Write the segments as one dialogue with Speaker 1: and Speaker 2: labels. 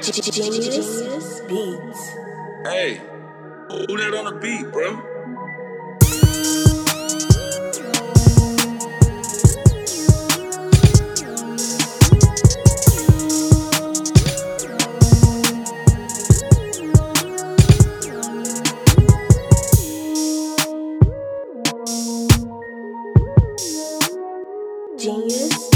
Speaker 1: Genius Beats.
Speaker 2: Hey, who that on the beat, bro?
Speaker 1: Genius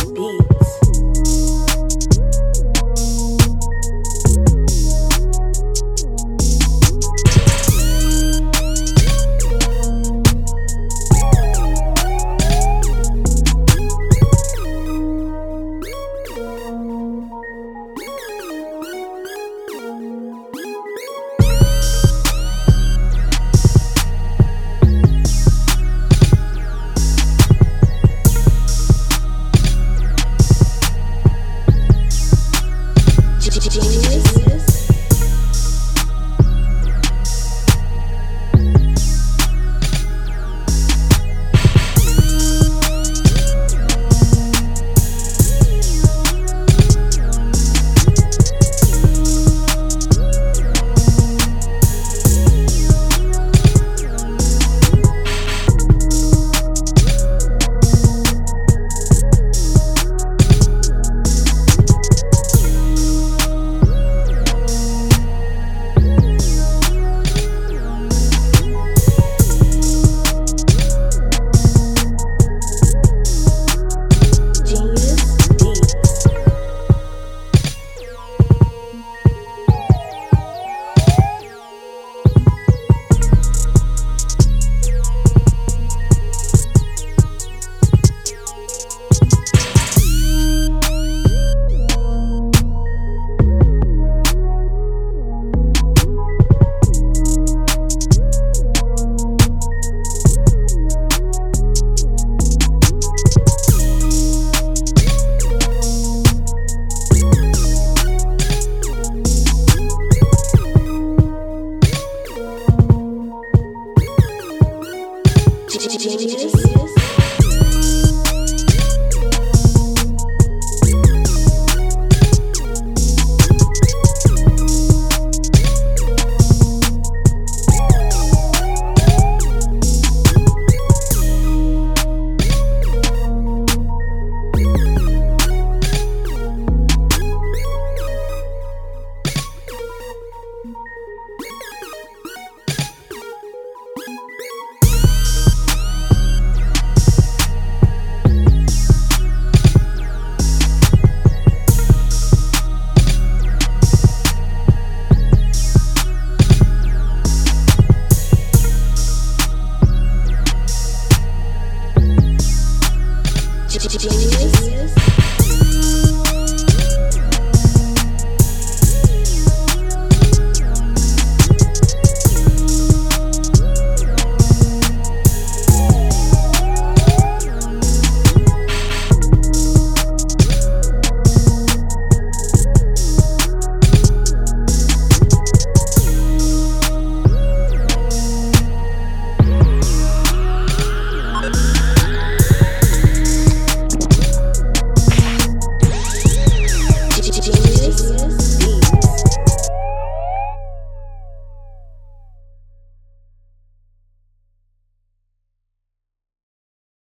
Speaker 1: Genius.